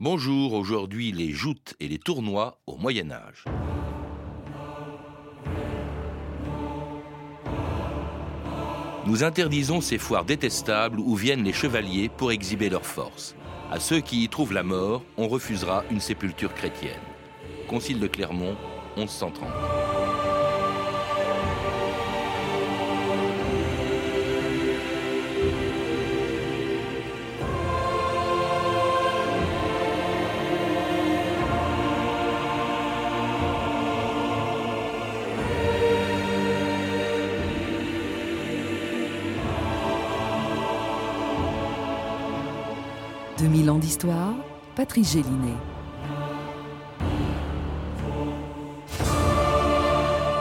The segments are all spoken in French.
Bonjour, aujourd'hui les joutes et les tournois au Moyen Âge. Nous interdisons ces foires détestables où viennent les chevaliers pour exhiber leur force. À ceux qui y trouvent la mort, on refusera une sépulture chrétienne. Concile de Clermont, 1130. 2000 ans d'histoire, Patrice Gélinet.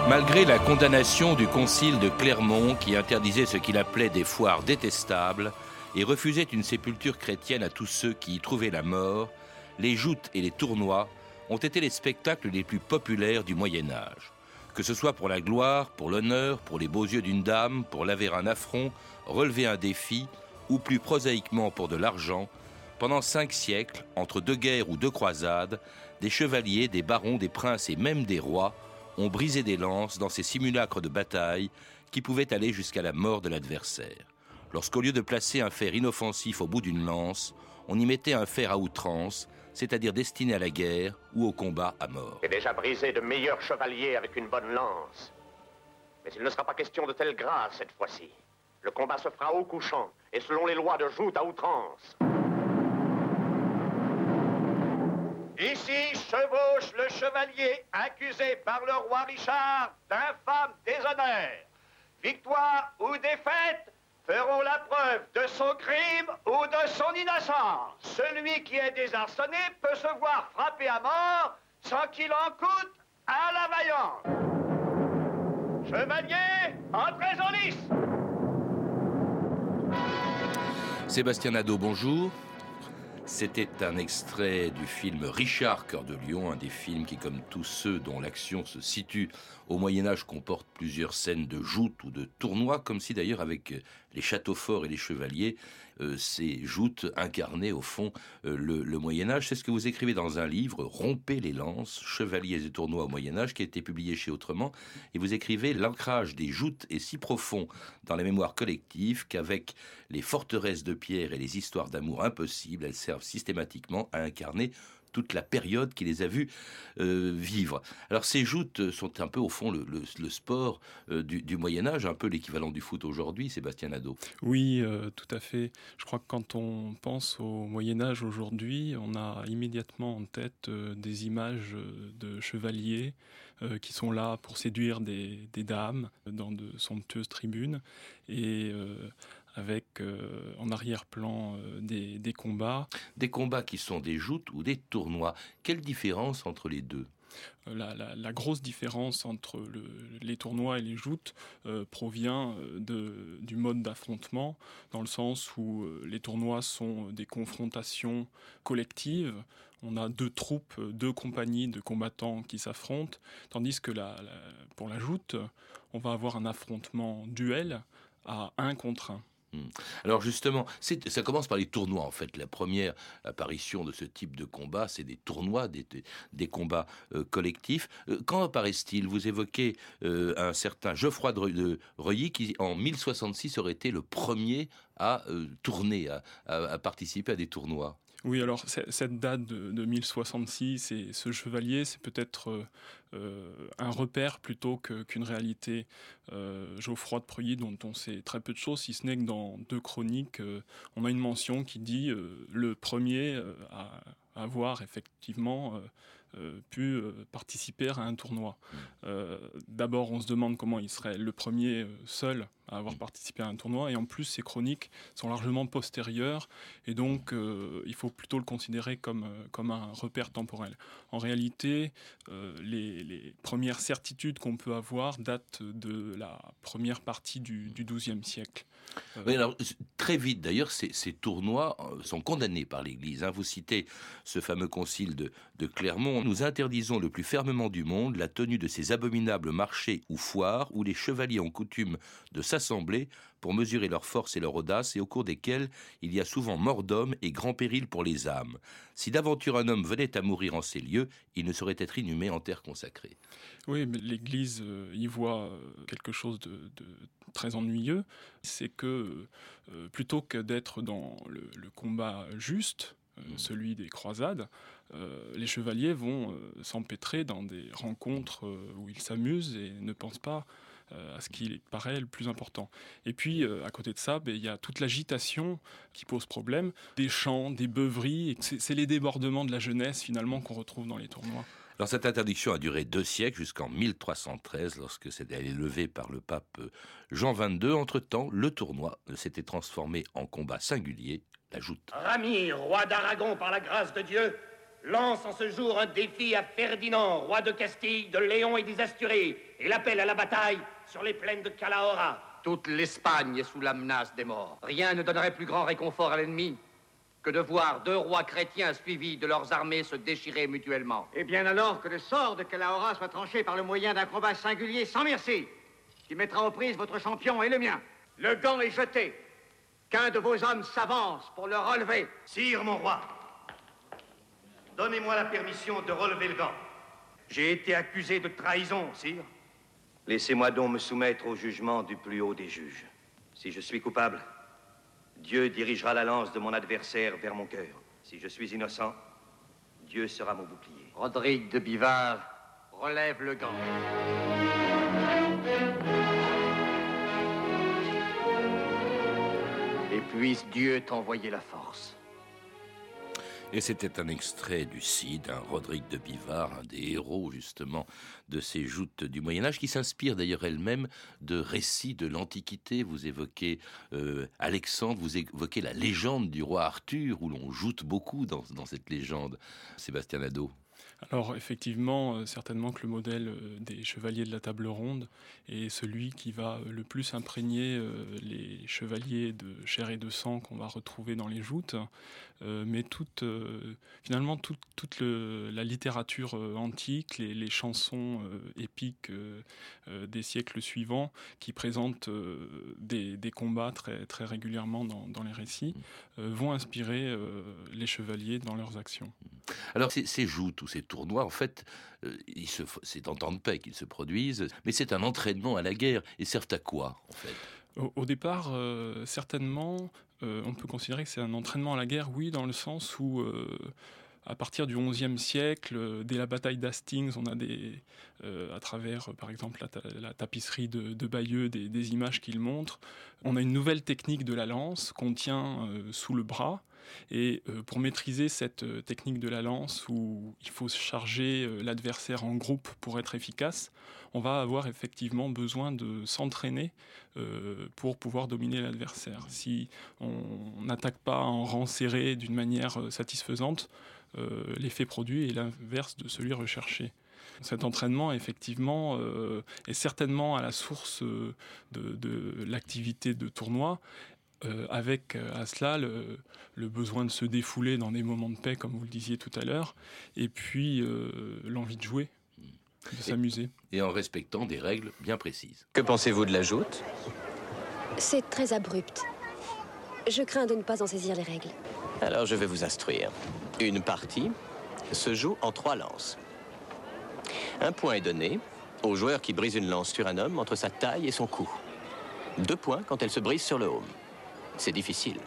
Malgré la condamnation du concile de Clermont qui interdisait ce qu'il appelait des foires détestables et refusait une sépulture chrétienne à tous ceux qui y trouvaient la mort, les joutes et les tournois ont été les spectacles les plus populaires du Moyen Âge. Que ce soit pour la gloire, pour l'honneur, pour les beaux yeux d'une dame, pour laver un affront, relever un défi, ou plus prosaïquement pour de l'argent, pendant cinq siècles, entre deux guerres ou deux croisades, des chevaliers, des barons, des princes et même des rois ont brisé des lances dans ces simulacres de bataille qui pouvaient aller jusqu'à la mort de l'adversaire. Lorsqu'au lieu de placer un fer inoffensif au bout d'une lance, on y mettait un fer à outrance, c'est-à-dire destiné à la guerre ou au combat à mort. J'ai déjà brisé de meilleurs chevaliers avec une bonne lance. Mais il ne sera pas question de telle grâce cette fois-ci. Le combat se fera au couchant et selon les lois de joute à outrance. Ici chevauche le chevalier accusé par le roi Richard d'infâme déshonneur. Victoire ou défaite feront la preuve de son crime ou de son innocence. Celui qui est désarçonné peut se voir frappé à mort sans qu'il en coûte à la vaillante. Chevalier, entrez en lice. Sébastien Nadeau, bonjour. C'était un extrait du film Richard, Cœur de Lion, un des films qui, comme tous ceux dont l'action se situe au Moyen Âge, comporte plusieurs scènes de joutes ou de tournois, comme si d'ailleurs avec les châteaux forts et les chevaliers, ces joutes incarnaient au fond euh, le, Moyen Âge. C'est ce que vous écrivez dans un livre, Rompez les lances, chevaliers et tournois au Moyen Âge, qui a été publié chez Autrement. Et vous écrivez, l'ancrage des joutes est si profond dans la mémoire collective qu'avec les forteresses de pierre et les histoires d'amour impossibles, elles servent systématiquement à incarner toute la période qui les a vus euh, vivre. Alors ces joutes sont un peu au fond le, sport euh, du, Moyen Âge, un peu l'équivalent du foot aujourd'hui, Sébastien Nadeau. Oui, euh, tout à fait. Je crois que quand on pense au Moyen Âge aujourd'hui, on a immédiatement en tête des images de chevaliers qui sont là pour séduire des, des, dames dans de somptueuses tribunes et avec euh, en arrière-plan euh, des, combats. Des combats qui sont des joutes ou des tournois. Quelle différence entre les deux? Euh, la, grosse différence entre les tournois et les joutes provient de, du mode d'affrontement, dans le sens où les tournois sont des confrontations collectives. On a deux troupes, deux compagnies de combattants qui s'affrontent, tandis que pour la joute, on va avoir un affrontement duel à un contre un. Hmm. Alors justement, ça commence par les tournois en fait. La première apparition de ce type de combat, c'est des tournois, des, combats euh, collectifs. Euh, quand apparaissent-ils? Vous évoquez euh, un certain Geoffroy de Reuilly qui en 1066 aurait été le premier à tourner, à participer à des tournois. Oui, alors cette date de, 1066 et ce chevalier, c'est peut-être euh, euh, un repère plutôt qu'une réalité. Euh, Geoffroy de Preuilly, dont on sait très peu de choses, si ce n'est que dans deux chroniques, on a une mention qui dit le premier à avoir effectivement euh, pu euh, participer à un tournoi. Mm. Euh, d'abord, on se demande comment il serait le premier seul à avoir mm. participé à un tournoi, et en plus, ces chroniques sont largement postérieures, et donc il faut plutôt le considérer comme, comme un repère temporel. En réalité, les, les, premières certitudes qu'on peut avoir datent de la première partie du XIIe siècle. Alors, très vite, d'ailleurs, ces, tournois sont condamnés par l'Église. Hein. Vous citez ce fameux concile de, de, Clermont. Nous interdisons le plus fermement du monde la tenue de ces abominables marchés ou foires où les chevaliers ont coutume de s'assembler pour mesurer leur force et leur audace et au cours desquels il y a souvent mort d'hommes et grand péril pour les âmes. Si d'aventure un homme venait à mourir en ces lieux, il ne saurait être inhumé en terre consacrée. Oui, mais l'Église euh, y voit euh, quelque chose de, très ennuyeux, c'est que euh, plutôt que d'être dans le, combat juste, mmh. celui des croisades, les chevaliers vont s'empêtrer dans des rencontres où ils s'amusent et ne pensent pas à ce qui paraît le plus important. Et puis, euh, à côté de ça, ben, il y a toute l'agitation qui pose problème, des chants, des beuveries, c'est les débordements de la jeunesse finalement qu'on retrouve dans les tournois. Alors cette interdiction a duré deux siècles jusqu'en 1313 lorsque c'était levé par le pape Jean XXII. Entre-temps, le tournoi s'était transformé en combat singulier, la joute. Rami, roi d'Aragon par la grâce de Dieu, lance en ce jour un défi à Ferdinand, roi de Castille, de Léon et des Asturies, et l'appelle à la bataille sur les plaines de Calahorra. Toute l'Espagne est sous la menace des morts. Rien ne donnerait plus grand réconfort à l'ennemi que de voir deux rois chrétiens suivis de leurs armées se déchirer mutuellement. Et bien alors que le sort de Calahorra soit tranché par le moyen d'un combat singulier sans merci, qui mettra en prise votre champion et le mien. Le gant est jeté. Qu'un de vos hommes s'avance pour le relever. Sire, mon roi, donnez-moi la permission de relever le gant. J'ai été accusé de trahison, sire. Laissez-moi donc me soumettre au jugement du plus haut des juges. Si je suis coupable, Dieu dirigera la lance de mon adversaire vers mon cœur. Si je suis innocent, Dieu sera mon bouclier. Rodrigue de Bivard, relève le gant. Et puisse Dieu t'envoyer la force. Et c'était un extrait du Cid, un Rodrigue de Bivard, un des héros justement de ces joutes du Moyen Âge, qui s'inspire d'ailleurs elle-même de récits de l'Antiquité. Vous évoquez euh, Alexandre, vous évoquez la légende du roi Arthur, où l'on joute beaucoup dans, dans cette légende. Sébastien Nadeau. Alors effectivement, euh, certainement que le modèle euh, des chevaliers de la table ronde est celui qui va le plus imprégner euh, les chevaliers de chair et de sang qu'on va retrouver dans les joutes. mais finalement, toute, la littérature antique, les, chansons épiques des siècles suivants, qui présentent des, combats très, régulièrement dans, les récits, vont inspirer les chevaliers dans leurs actions. Alors ces joutes ou ces tournois, en fait, euh, c'est en temps de paix qu'ils se produisent, mais c'est un entraînement à la guerre. Et servent à quoi, en fait? Au, départ, euh, certainement, euh, on peut considérer que c'est un entraînement à la guerre, oui, dans le sens où à partir du XIe siècle, dès la bataille d'Hastings, on a des, à travers par exemple la, tapisserie de, Bayeux, des, images qu'il montre. On a une nouvelle technique de la lance qu'on tient sous le bras et euh, pour maîtriser cette euh, technique de la lance où il faut charger euh, l'adversaire en groupe pour être efficace, on va avoir effectivement besoin de s'entraîner pour pouvoir dominer l'adversaire. Si on n'attaque pas en rang serré d'une manière satisfaisante, l'effet produit est l'inverse de celui recherché. Cet entraînement, effectivement, est certainement à la source de, de l'activité de tournoi euh, avec euh, à cela le, besoin de se défouler dans des moments de paix, comme vous le disiez tout à l'heure, et puis euh, l'envie de jouer, de s'amuser. Et en respectant des règles bien précises. Que pensez-vous de la joute? C'est très abrupt. Je crains de ne pas en saisir les règles. Alors je vais vous instruire. Une partie se joue en trois lances. Un point est donné au joueur qui brise une lance sur un homme entre sa taille et son cou. Deux points quand elle se brise sur le home. C'est difficile.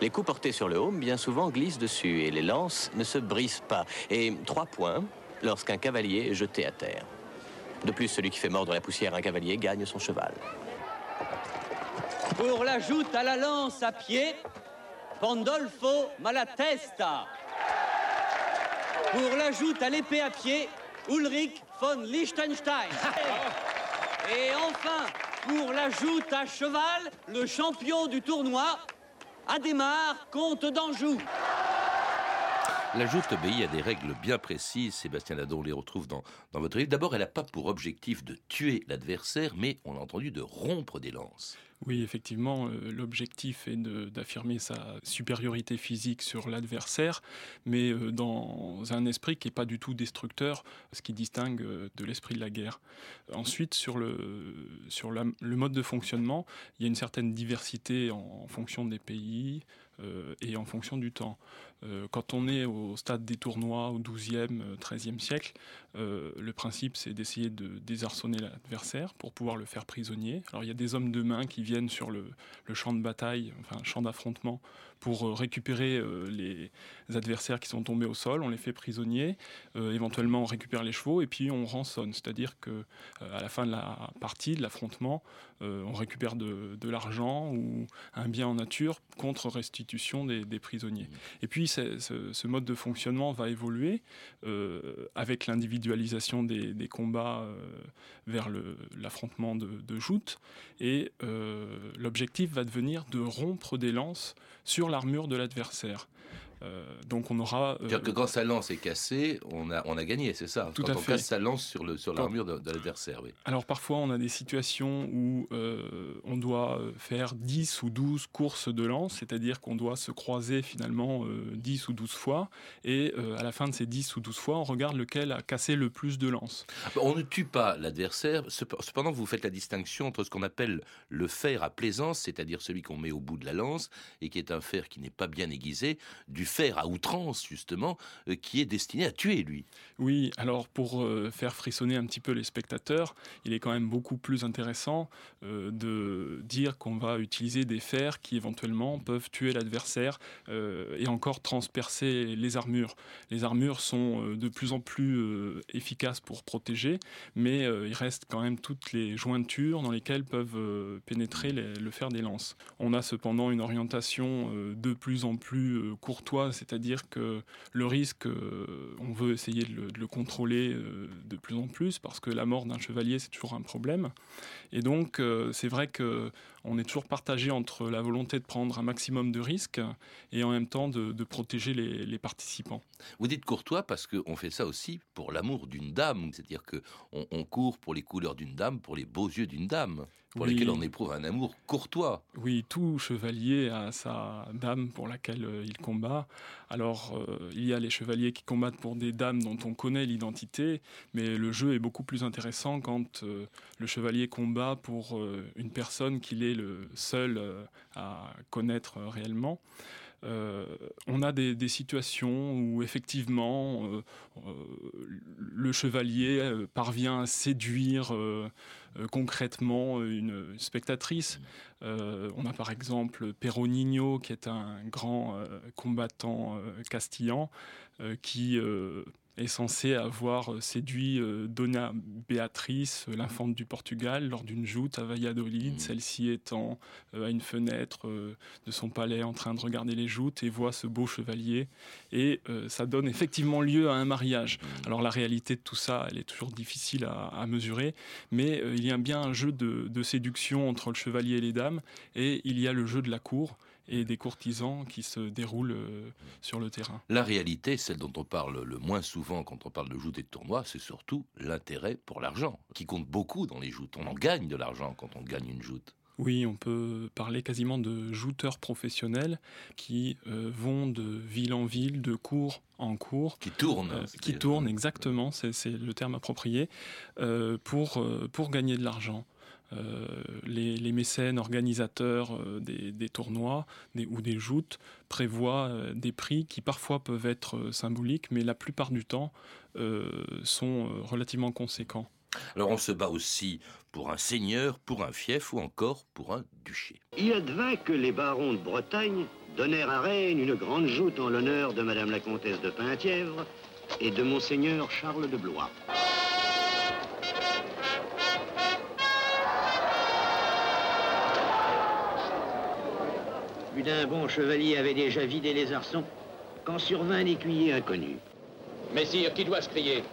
Les coups portés sur le home, bien souvent, glissent dessus et les lances ne se brisent pas. Et trois points lorsqu'un cavalier est jeté à terre. De plus, celui qui fait mordre la poussière un cavalier gagne son cheval. Pour la joute à la lance à pied, Pandolfo Malatesta. Pour la joute à l'épée à pied, Ulrich von Liechtenstein. Et enfin, pour la joute à cheval, le champion du tournoi, Adémar, comte d'Anjou. La joute obéit à des règles bien précises. Sébastien Ladon on les retrouve dans, dans votre livre. D'abord, elle n'a pas pour objectif de tuer l'adversaire, mais, on l'a entendu, de rompre des lances. Oui, effectivement, euh, l'objectif est d'affirmer sa supériorité physique sur l'adversaire, mais euh, dans un esprit qui n'est pas du tout destructeur, ce qui distingue euh, de l'esprit de la guerre. Ensuite, sur, le, sur le mode de fonctionnement, il y a une certaine diversité en fonction des pays, euh, et en fonction du temps. Euh, quand on est au stade des tournois au XIIe, XIIIe siècle, euh, le principe c'est d'essayer de désarçonner l'adversaire pour pouvoir le faire prisonnier. Alors il y a des hommes de main qui viennent sur le, le champ de bataille, enfin champ d'affrontement, pour euh, récupérer euh, les adversaires qui sont tombés au sol, on les fait prisonniers, euh, éventuellement on récupère les chevaux et puis on rançonne, c'est-à-dire que à la fin de la partie, de l'affrontement, on récupère de, l'argent ou un bien en nature contre restitution des, prisonniers. Et puis ce, mode de fonctionnement va évoluer avec l'individualisation des, combats vers l'affrontement de, de joutes et l'objectif va devenir de rompre des lances sur l'armure de l'adversaire. Euh, donc on aura. Euh, que quand sa lance est cassée, on a, on a gagné, c'est ça Tout quand à on fait. casse sa lance sur, le, sur l'armure de, l'adversaire, oui. Alors parfois on a des situations où euh, on doit faire 10 ou 12 courses de lance, c'est-à-dire qu'on doit se croiser finalement 10 ou 12 fois, et à la fin de ces 10 ou 12 fois, on regarde lequel a cassé le plus de lances. On ne tue pas l'adversaire, cependant vous faites la distinction entre ce qu'on appelle le fer à plaisance, c'est-à-dire celui qu'on met au bout de la lance, et qui est un fer qui n'est pas bien aiguisé, du fer à outrance, justement, euh, qui est destiné à tuer, lui. Oui, alors pour euh, faire frissonner un petit peu les spectateurs, il est quand même beaucoup plus intéressant euh, de dire qu'on va utiliser des fers qui éventuellement peuvent tuer l'adversaire et encore transpercer les armures. Les armures sont de plus en plus efficaces pour protéger, mais il reste quand même toutes les jointures dans lesquelles peuvent pénétrer le fer des lances. On a cependant une orientation de plus en plus courtoise c'est-à-dire que le risque, euh, on veut essayer de le, contrôler euh, de plus en plus parce que la mort d'un chevalier, c'est toujours un problème. Et donc, euh, c'est vrai que on est toujours partagé entre la volonté de prendre un maximum de risques et en même temps de, protéger les, participants. Vous dites courtois parce qu'on fait ça aussi pour l'amour d'une dame, c'est-à-dire qu'on on court pour les couleurs d'une dame, pour les beaux yeux d'une dame, pour lesquels on éprouve un amour courtois. Oui, tout chevalier a sa dame pour laquelle euh, il combat. Alors, euh, il y a les chevaliers qui combattent pour des dames dont on connaît l'identité, mais le jeu est beaucoup plus intéressant quand euh, le chevalier combat pour une personne qu'il est le seul euh, à connaître réellement. Euh, on a des, situations où effectivement euh, le chevalier parvient à séduire concrètement une, spectatrice. on a par exemple Peronino qui est un grand combattant castillan qui est censé avoir euh, séduit euh, Dona Beatrice, euh, l'infante du Portugal, lors d'une joute à Valladolid, mmh. celle-ci étant à une fenêtre de son palais en train de regarder les joutes et voit ce beau chevalier. Et ça donne effectivement lieu à un mariage. Mmh. Alors la réalité de tout ça, elle est toujours difficile à, mesurer, mais il y a bien un jeu de séduction entre le chevalier et les dames, et il y a le jeu de la cour et des courtisans qui se déroulent euh, sur le terrain. La réalité, celle dont on parle le moins souvent quand on parle de joutes et de tournois, c'est surtout l'intérêt pour l'argent, qui compte beaucoup dans les joutes. On en gagne de l'argent quand on gagne une joute. Oui, on peut parler quasiment de jouteurs professionnels qui euh, vont de ville en ville, de cours en cours. Qui tournent. Euh, qui tournent, exactement, c'est le terme approprié, pour, pour gagner de l'argent. Euh, les, mécènes organisateurs euh, des, tournois ou des joutes prévoient euh, des prix qui parfois peuvent être symboliques, mais la plupart du temps sont relativement conséquents. Alors on se bat aussi pour un seigneur, pour un fief ou encore pour un duché. Il advint que les barons de Bretagne donnèrent à Rennes une grande joute en l'honneur de Madame la comtesse de Penthièvre et de Monseigneur Charles de Blois. D'un bon chevalier avait déjà vidé les arçons quand survint un écuyer inconnu. Messire, qui dois-je crier?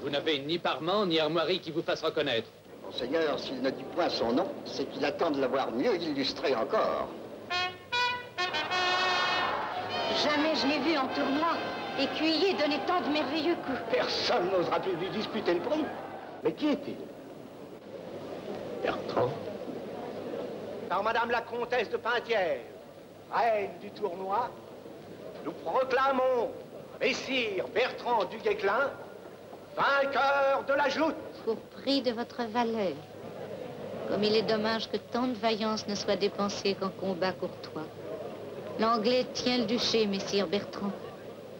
Vous n'avez ni parement ni armoirie qui vous fasse reconnaître. Monseigneur, s'il ne dit point son nom, c'est qu'il attend de l'avoir mieux illustré encore. Jamais je n'ai vu en tournoi écuyer donner tant de merveilleux coups. Personne n'osera plus lui disputer le prix. Mais qui est-il? Bertrand par Madame la Comtesse de Pintière, reine du tournoi, nous proclamons Messire Bertrand du Guesclin, vainqueur de la joute. Au prix de votre valeur. Comme il est dommage que tant de vaillance ne soit dépensée qu'en combat courtois. L'Anglais tient le duché, Messire Bertrand.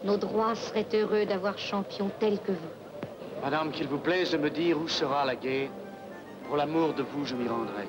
Nos droits seraient heureux d'avoir champion tel que vous. Madame, qu'il vous plaise de me dire où sera la guerre. Pour l'amour de vous, je m'y rendrai.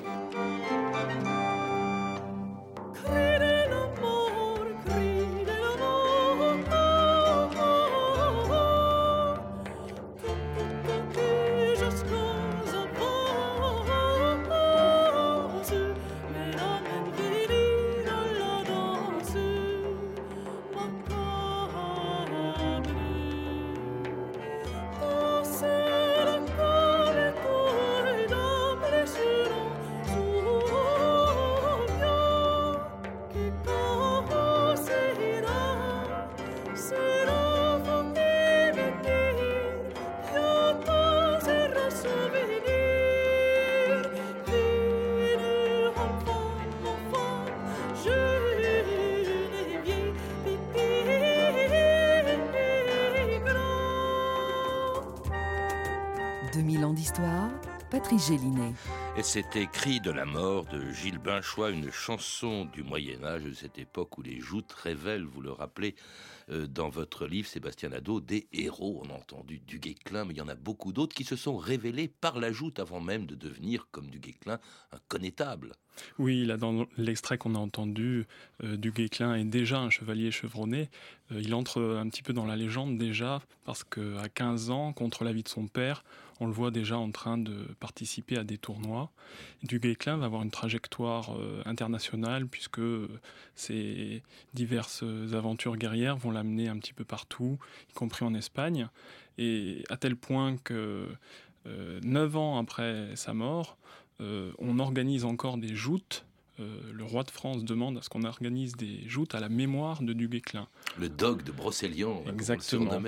Patrice Gélinet. Et c'était Cri de la mort de Gilles Binchois, une chanson du Moyen-Âge, de cette époque où les joutes révèlent, vous le rappelez, euh, dans votre livre, Sébastien Nadeau, des héros. On a entendu du Guesclin, mais il y en a beaucoup d'autres qui se sont révélés par la joute avant même de devenir, comme du Guesclin, un connétable. Oui, là dans l'extrait qu'on a entendu, euh, du Guesclin est déjà un chevalier chevronné. Euh, il entre un petit peu dans la légende déjà, parce qu'à 15 ans, contre l'avis de son père, on le voit déjà en train de participer à des tournois. Du Guesclin va avoir une trajectoire euh, internationale puisque ses diverses aventures guerrières vont l'amener un petit peu partout, y compris en Espagne. Et à tel point que euh, neuf ans après sa mort, euh, on organise encore des joutes euh, le roi de France demande à ce qu'on organise des joutes à la mémoire de Du Guesclin. Le dog de Brocéliande, Exactement.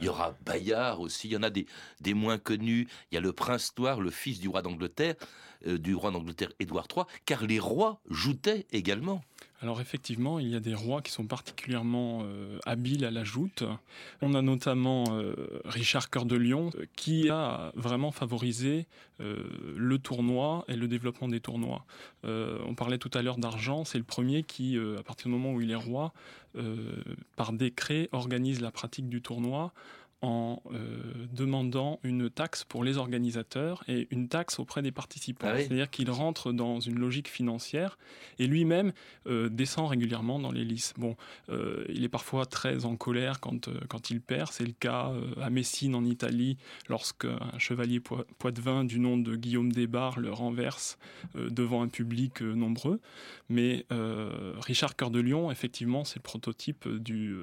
Il y aura Bayard aussi, il y en a des, des moins connus. Il y a le prince Toire, le fils du roi d'Angleterre, euh, du roi d'Angleterre Édouard III, car les rois joutaient également. Alors effectivement, il y a des rois qui sont particulièrement euh, habiles à la joute. On a notamment euh, Richard Cœur de Lion qui a vraiment favorisé le tournoi et le développement des tournois. on parlait tout à l'heure d'argent, c'est le premier qui, à partir du moment où il est roi, par décret organise la pratique du tournoi en euh, demandant une taxe pour les organisateurs et une taxe auprès des participants. Ah C'est-à-dire qu'il rentre dans une logique financière et lui-même euh, descend régulièrement dans les listes. Bon, euh, il est parfois très en colère quand, quand il perd. C'est le cas à Messine en Italie, lorsque un chevalier poitevin du nom de Guillaume Desbarres le renverse devant un public nombreux. Mais Richard Cœur de Lion, effectivement, c'est le prototype du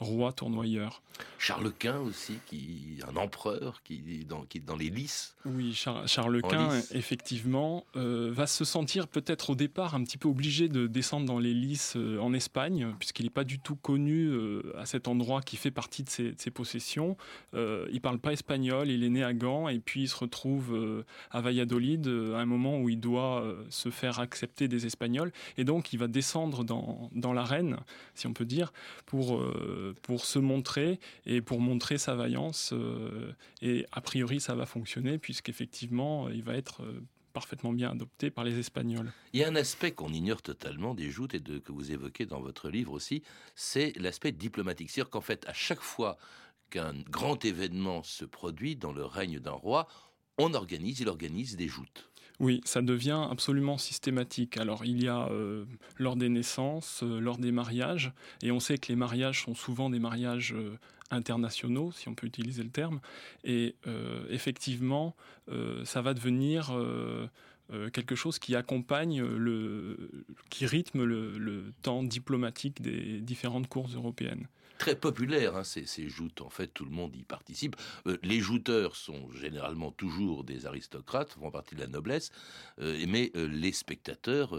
roi tournoyeur. Charles Quint aussi qui, un empereur qui dans, qui dans les lices. Oui, Charles Quint, effectivement, euh, va se sentir peut-être au départ un petit peu obligé de descendre dans les lices euh, en Espagne, puisqu'il n'est pas du tout connu euh, à cet endroit qui fait partie de ses, possessions. il parle pas espagnol, il est né à Gand, et puis il se retrouve à Valladolid à un moment où il doit se faire accepter des Espagnols, et donc il va descendre dans, dans l'arène, si on peut dire, pour, pour se montrer et pour montrer sa vaillance euh, et a priori ça va fonctionner puisqu'effectivement il va être euh, parfaitement bien adopté par les Espagnols. Il y a un aspect qu'on ignore totalement des joutes et de, que vous évoquez dans votre livre aussi, c'est l'aspect diplomatique. C'est-à-dire qu'en fait, à chaque fois qu'un grand événement se produit dans le règne d'un roi, on organise, il organise des joutes. Oui, ça devient absolument systématique. Alors il y a euh, lors des naissances, lors des mariages, et on sait que les mariages sont souvent des mariages internationaux, si on peut utiliser le terme. Et euh, effectivement, euh, ça va devenir euh, quelque chose qui accompagne le, qui rythment le temps diplomatique des différentes courses européennes très populaire, hein, ces, joutes. En fait, tout le monde y participe. Euh, les jouteurs sont généralement toujours des aristocrates, font partie de la noblesse, euh, mais euh, les spectateurs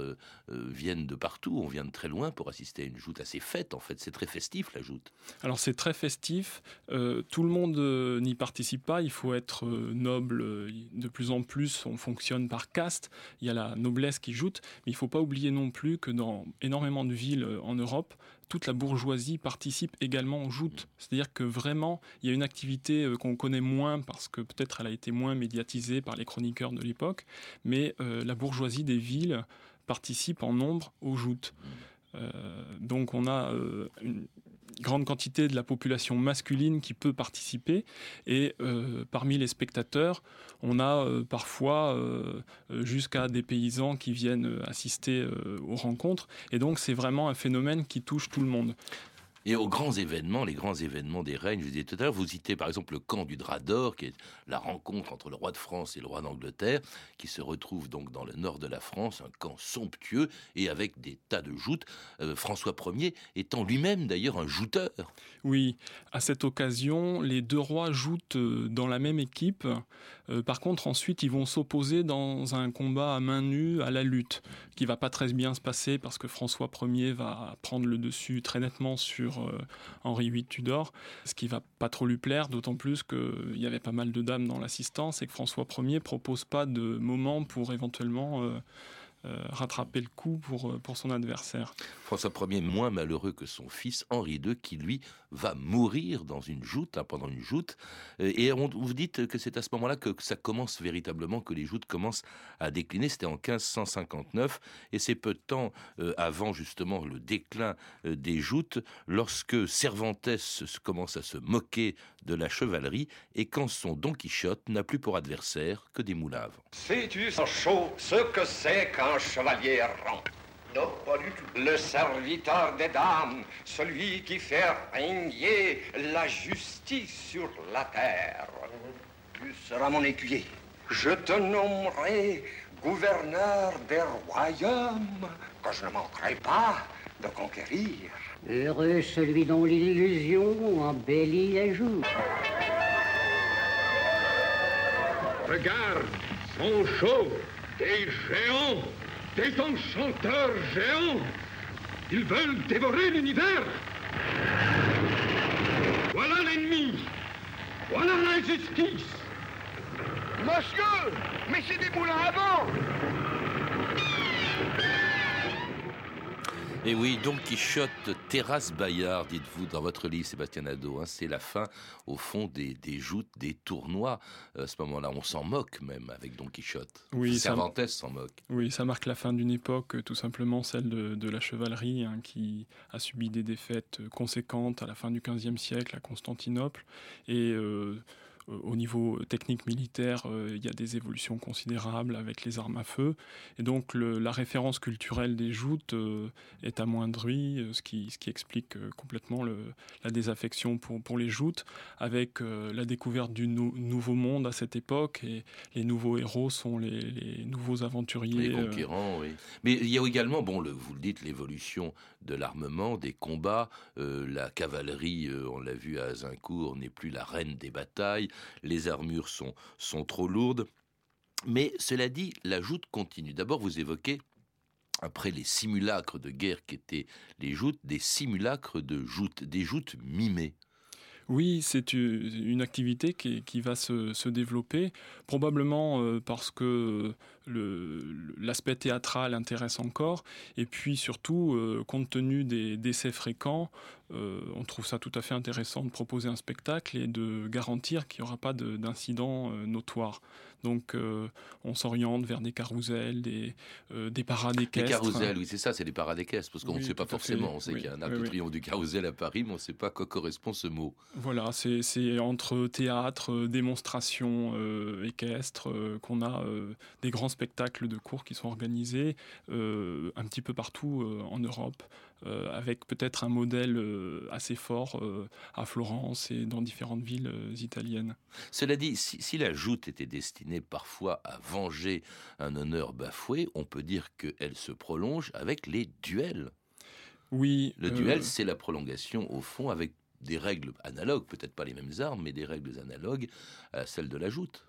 viennent de partout. On vient de très loin pour assister à une joute assez faite. En fait, c'est très festif la joute. Alors c'est très festif. tout le monde n'y participe pas. Il faut être noble. De plus en plus, on fonctionne par caste. Il y a la noblesse qui joute, mais il ne faut pas oublier non plus que dans énormément de villes en Europe, toute la bourgeoisie participe également aux joutes. C'est-à-dire que vraiment, il y a une activité euh, qu'on connaît moins parce que peut-être elle a été moins médiatisée par les chroniqueurs de l'époque, mais euh, la bourgeoisie des villes participe en nombre aux joutes. Euh, donc on a grande quantité de la population masculine qui peut participer. Et euh, parmi les spectateurs, on a euh, parfois euh, jusqu'à des paysans qui viennent assister aux rencontres. Et donc c'est vraiment un phénomène qui touche tout le monde. Et aux grands événements, les grands événements des règnes, je vous disais tout à l'heure, vous citez par exemple le camp du Drap d'Or, qui est la rencontre entre le roi de France et le roi d'Angleterre, qui se retrouve donc dans le nord de la France, un camp somptueux et avec des tas de joutes. Euh, François Ier étant lui-même d'ailleurs un jouteur. Oui, à cette occasion, les deux rois jouent euh, dans la même équipe. Euh, par contre, ensuite, ils vont s'opposer dans un combat à main nue à la lutte, qui va pas très bien se passer parce que François Ier va prendre le dessus très nettement sur euh, Henri VIII Tudor, ce qui va pas trop lui plaire, d'autant plus qu'il y avait pas mal de dames dans l'assistance et que François Ier propose pas de moment pour éventuellement euh, rattraper le coup pour, euh, pour son adversaire. François Ier moins malheureux que son fils Henri II, qui lui va mourir dans une joute, hein, pendant une joute. Euh, et on, vous dites que c'est à ce moment-là que, ça commence véritablement, que les joutes commencent à décliner. C'était en 1559, et c'est peu de temps avant justement le déclin des joutes, lorsque Cervantes commence à se moquer de la chevalerie, et quand son Don Quichotte n'a plus pour adversaire que des moulaves. Sais-tu, chaud, ce que c'est qu'un un chevalier errant. Non, pas du tout. Le serviteur des dames, celui qui fait régner la justice sur la terre. Tu seras mon écuyer. Je te nommerai gouverneur des royaumes que je ne manquerai pas de conquérir. Heureux celui dont l'illusion embellit les jours. Regarde, son chauve des géants, des enchanteurs géants. Ils veulent dévorer l'univers. Voilà l'ennemi. Voilà l'injustice. Monsieur, mais c'est des moulins à vent. Et oui, Don Quichotte, terrasse Bayard, dites-vous dans votre livre, Sébastien Nadeau. Hein, c'est la fin, au fond, des, des joutes, des tournois. Euh, à ce moment-là, on s'en moque même avec Don Quichotte. Oui, Cervantes s'en moque. Oui, ça marque la fin d'une époque, tout simplement celle de, la chevalerie, hein, qui a subi des défaites conséquentes à la fin du XVe siècle à Constantinople. Et. Euh, euh, au niveau technique militaire, euh, il y a des évolutions considérables avec les armes à feu. Et donc la référence culturelle des joutes euh, est amoindrie, ce qui, ce qui explique complètement le, la désaffection pour, pour les joutes, avec la découverte du nouveau monde à cette époque. Et les nouveaux héros sont les, les nouveaux aventuriers. Les conquérants, oui. Mais il y a également, bon, le, vous le dites, l'évolution de l'armement, des combats. la cavalerie, on l'a vu à Azincourt, n'est plus la reine des batailles les armures sont, sont trop lourdes. Mais cela dit, la joute continue. D'abord, vous évoquez après les simulacres de guerre qui étaient les joutes, des simulacres de joutes, des joutes mimées. Oui, c'est une activité qui, va se, développer, probablement euh, parce que l'aspect théâtral intéresse encore, et puis surtout, euh, compte tenu des décès fréquents, euh, on trouve ça tout à fait intéressant de proposer un spectacle et de garantir qu'il n'y aura pas d'incidents notoires. Donc on s'oriente vers des carousels, des, des parades équestres. Des carousels, oui, c'est ça, c'est des parades équestres, parce qu'on ne sait pas forcément. On sait qu'il y a un arc de triomphe du carrousel à Paris, mais on ne sait pas à quoi correspond ce mot. Voilà, c'est entre théâtre, démonstration équestre qu'on a des grands spectacles de cours qui sont organisés un petit peu partout en Europe, avec peut-être un modèle assez fort à Florence et dans différentes villes italiennes. Cela dit, si, si la joute était destinée parfois à venger un honneur bafoué, on peut dire qu'elle se prolonge avec les duels. Oui. Le duel, c'est la prolongation, au fond, avec des règles analogues, peut-être pas les mêmes armes, mais des règles analogues à celles de la joute.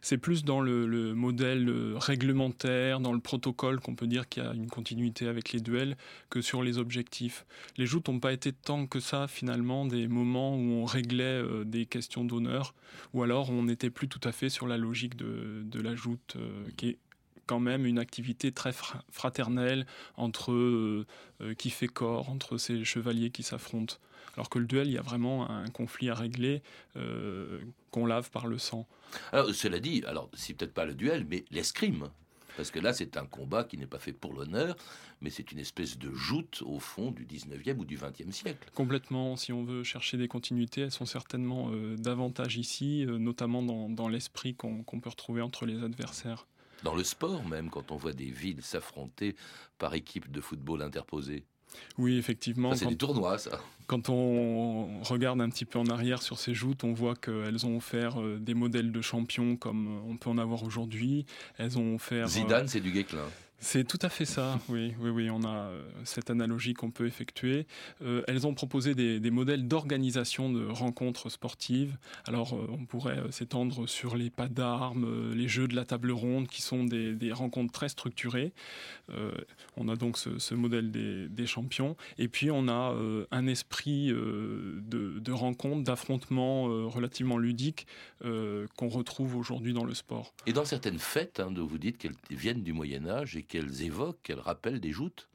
C'est plus dans le, modèle euh, réglementaire, dans le protocole qu'on peut dire qu'il y a une continuité avec les duels que sur les objectifs. Les joutes n'ont pas été tant que ça finalement des moments où on réglait euh, des questions d'honneur ou alors on n'était plus tout à fait sur la logique de, la joute euh, qui est quand même une activité très fraternelle entre qui fait corps, entre ces chevaliers qui s'affrontent. Alors que le duel, il y a vraiment un conflit à régler euh, qu'on lave par le sang. Alors, cela dit, alors c'est peut-être pas le duel, mais l'escrime. Parce que là, c'est un combat qui n'est pas fait pour l'honneur, mais c'est une espèce de joute au fond du 19e ou du 20e siècle. Complètement. Si on veut chercher des continuités, elles sont certainement euh, davantage ici, euh, notamment dans, l'esprit qu'on peut retrouver entre les adversaires. Dans le sport même, quand on voit des villes s'affronter par équipe de football interposée. Oui, effectivement. c'est des tournois, ça. Quand on regarde un petit peu en arrière sur ces joutes, on voit qu'elles ont offert euh, des modèles de champions comme on peut en avoir aujourd'hui. Elles ont offert. Zidane, euh, c'est du Guéclin. C'est tout à fait ça, oui, oui, oui, on a euh, cette analogie qu'on peut effectuer. Euh, elles ont proposé des, modèles d'organisation de rencontres sportives. Alors, euh, on pourrait s'étendre sur les pas d'armes, les jeux de la table ronde, qui sont des, rencontres très structurées. on a donc ce, modèle des, champions. Et puis, on a un esprit de, rencontre, d'affrontement relativement ludique qu'on retrouve aujourd'hui dans le sport. Et dans certaines fêtes, hein, vous dites qu'elles viennent du Moyen Âge et qu'elles évoquent, qu'elles rappellent des joutes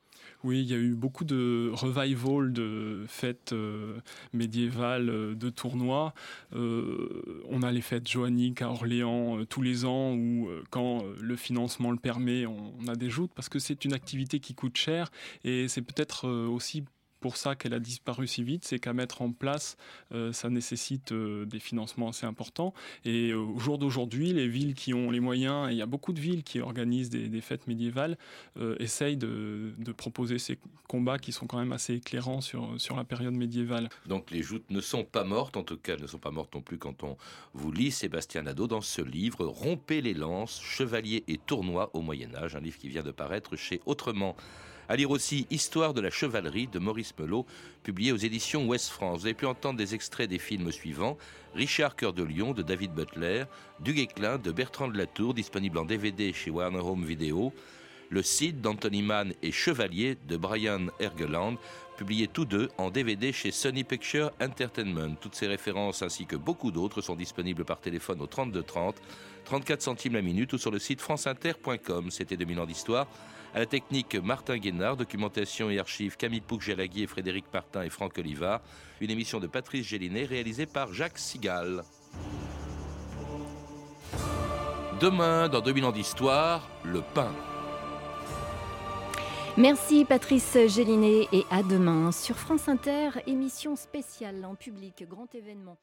oui, il y a eu beaucoup de revival de fêtes euh, médiévales, euh, de tournois. Euh, on a les fêtes joanniques à Orléans tous les ans où, quand le financement le permet, on, on a des joutes parce que c'est une activité qui coûte cher et c'est peut-être aussi pour ça qu'elle a disparu si vite, c'est qu'à mettre en place, euh, ça nécessite euh, des financements assez importants. Et euh, au jour d'aujourd'hui, les villes qui ont les moyens, et il y a beaucoup de villes qui organisent des, fêtes médiévales, essayent de, proposer ces combats qui sont quand même assez éclairants sur, la période médiévale. Donc les joutes ne sont pas mortes, en tout cas elles ne sont pas mortes non plus quand on vous lit Sébastien Nadeau dans ce livre Rompez les lances, chevaliers et tournois au Moyen Âge, un livre qui vient de paraître chez Autrement. À lire aussi Histoire de la chevalerie de Maurice Melot, publié aux éditions Ouest France. Vous avez pu entendre des extraits des films suivants Richard Cœur de Lion de David Butler, Du Guesclin de Bertrand de Latour, disponible en DVD chez Warner Home Video, Le Cid d'Anthony Mann et Chevalier de Brian Ergeland, publiés tous deux en DVD chez Sony Picture Entertainment. Toutes ces références ainsi que beaucoup d'autres sont disponibles par téléphone au 32 30, 34 centimes la minute ou sur le site franceinter.com. C'était 2000 ans d'histoire. À la technique, Martin Guénard, documentation et archives, Camille Pouc-Jalagui, Frédéric Martin et Franck Oliva. Une émission de Patrice Gélinet réalisée par Jacques Sigal. Demain, dans 2000 ans d'histoire, le pain. Merci Patrice Gélinet et à demain sur France Inter, émission spéciale en public, grand événement.